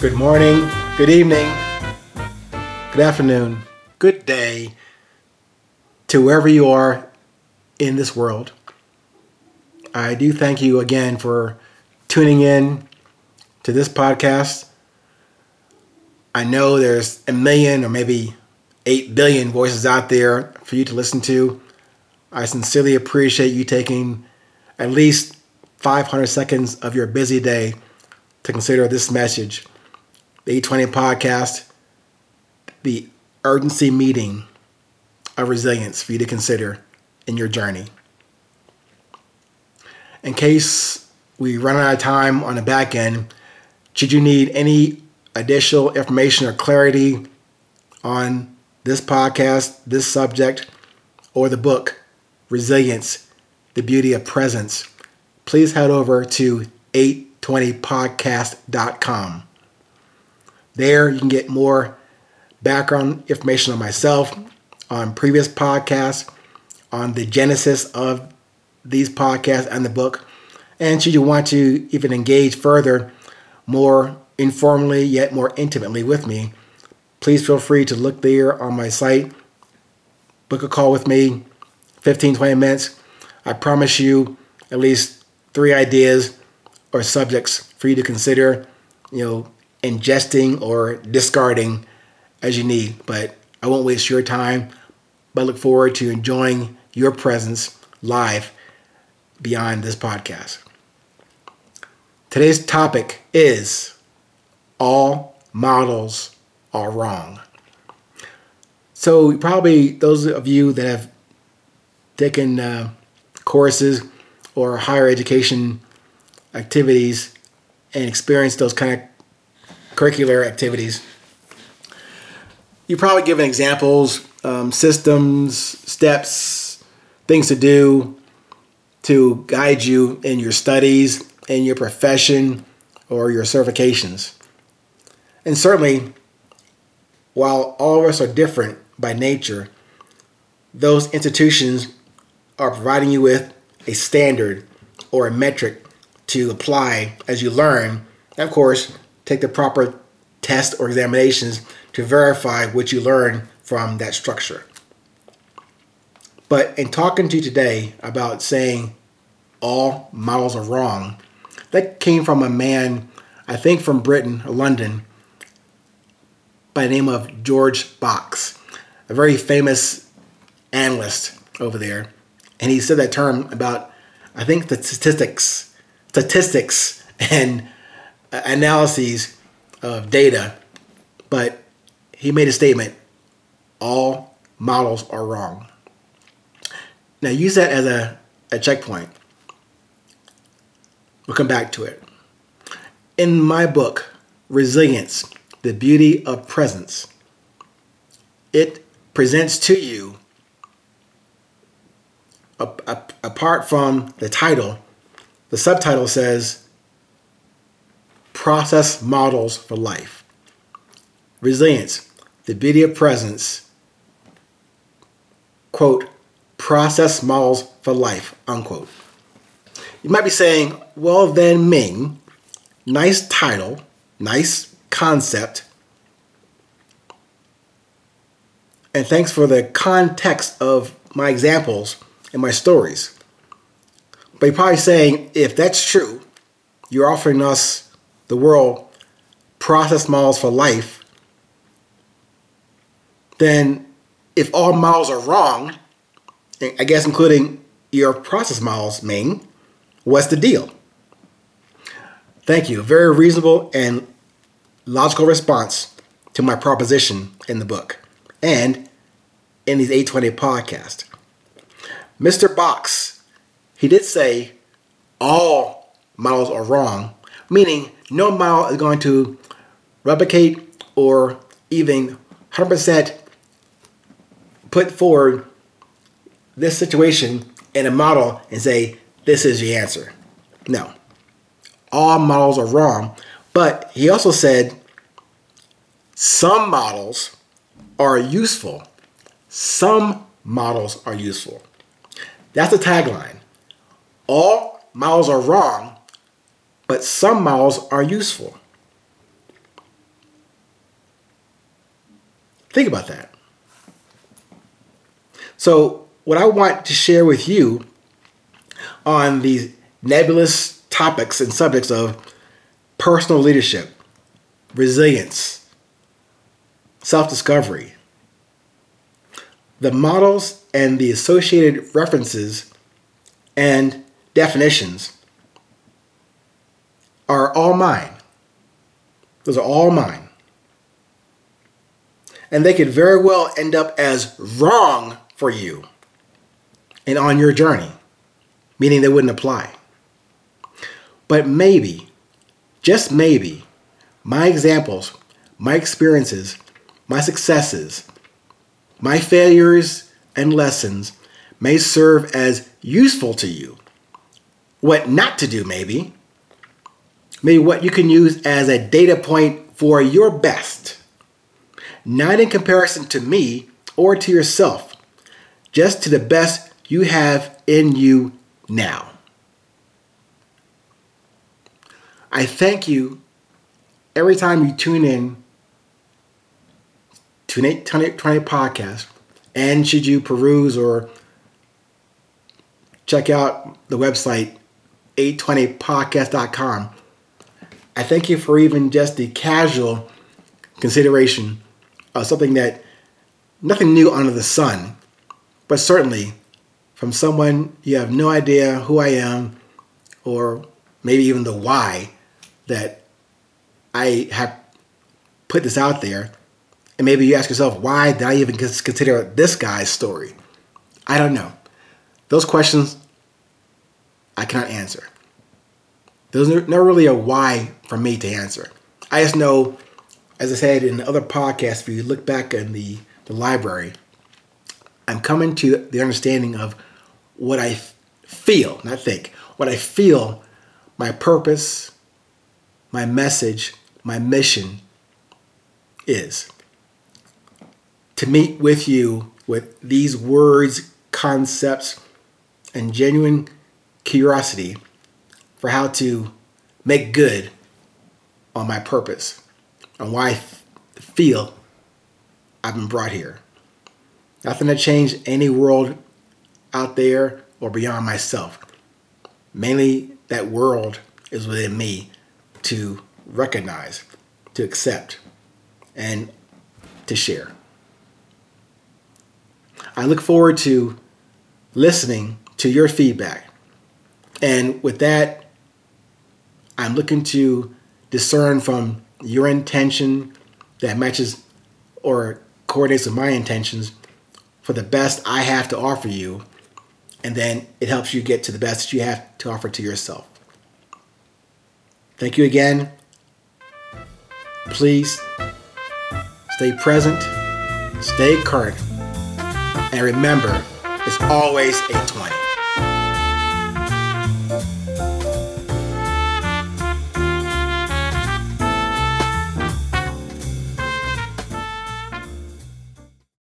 Good morning, good evening, good afternoon, good day to wherever you are in this world. I do thank you again for tuning in to this podcast. I know there's a million or maybe 8 billion voices out there for you to listen to. I sincerely appreciate you taking at least 500 seconds of your busy day to consider this message. The 820 podcast, the urgency meeting of resilience for you to consider in your journey. In case we run out of time on the back end, should you need any additional information or clarity on this podcast, this subject, or the book, Resilience The Beauty of Presence, please head over to 820podcast.com. There you can get more background information on myself, on previous podcasts, on the genesis of these podcasts and the book. And should you want to even engage further, more informally yet more intimately with me, please feel free to look there on my site, book a call with me, 15, 20 minutes. I promise you at least three ideas or subjects for you to consider, you know, ingesting or discarding as you need. But I won't waste your time, but look forward to enjoying your presence live beyond this podcast. Today's topic is all models are wrong. So, probably those of you that have taken uh, courses or higher education activities and experienced those kind of curricular activities, you're probably given examples, um, systems, steps, things to do to guide you in your studies, in your profession, or your certifications. And certainly, while all of us are different by nature, those institutions are providing you with a standard or a metric to apply as you learn. And of course, take the proper tests or examinations to verify what you learn from that structure. But in talking to you today about saying all models are wrong, that came from a man, I think from Britain or London, by the name of George Box, a very famous analyst over there. And he said that term about, I think, the statistics, statistics and analyses of data. But he made a statement all models are wrong. Now, use that as a, a checkpoint. We'll come back to it. In my book, Resilience The Beauty of Presence, it presents to you, apart from the title, the subtitle says Process Models for Life. Resilience, the beauty of presence, quote, process models for life, unquote. You might be saying, well, then, Ming, nice title, nice concept, and thanks for the context of my examples and my stories. But you're probably saying, if that's true, you're offering us, the world, process models for life, then if all models are wrong, I guess including your process models, Ming, what's the deal? Thank you. Very reasonable and logical response to my proposition in the book and in these 820 podcast. Mr. Box, he did say all models are wrong, meaning no model is going to replicate or even 100% put forward this situation in a model and say, this is the answer. No. All models are wrong. But he also said some models are useful. Some models are useful. That's the tagline. All models are wrong, but some models are useful. Think about that. So, what I want to share with you on these nebulous topics and subjects of personal leadership, resilience, self discovery, the models and the associated references and definitions are all mine. Those are all mine. And they could very well end up as wrong for you and on your journey, meaning they wouldn't apply. But maybe, just maybe, my examples, my experiences, my successes, my failures and lessons may serve as useful to you. What not to do, maybe. Maybe what you can use as a data point for your best. Not in comparison to me or to yourself, just to the best you have in you now. I thank you every time you tune in to an 820 podcast. And should you peruse or check out the website 820podcast.com, I thank you for even just the casual consideration of something that nothing new under the sun, but certainly from someone you have no idea who I am or maybe even the why that I have put this out there. And maybe you ask yourself, why did I even consider this guy's story? I don't know. Those questions I cannot answer. There's never really a why for me to answer. I just know, as I said in the other podcast, if you look back in the, the library, I'm coming to the understanding of what I feel, not think, what I feel my purpose, my message, my mission is to meet with you with these words, concepts, and genuine curiosity for how to make good on my purpose and why I feel I've been brought here. Nothing to change any world out there or beyond myself. Mainly, that world is within me to recognize, to accept, and to share. I look forward to listening to your feedback. And with that, I'm looking to discern from your intention that matches or coordinates with my intentions for the best I have to offer you. And then it helps you get to the best that you have to offer to yourself. Thank you again. Please stay present, stay current, and remember, it's always a 20.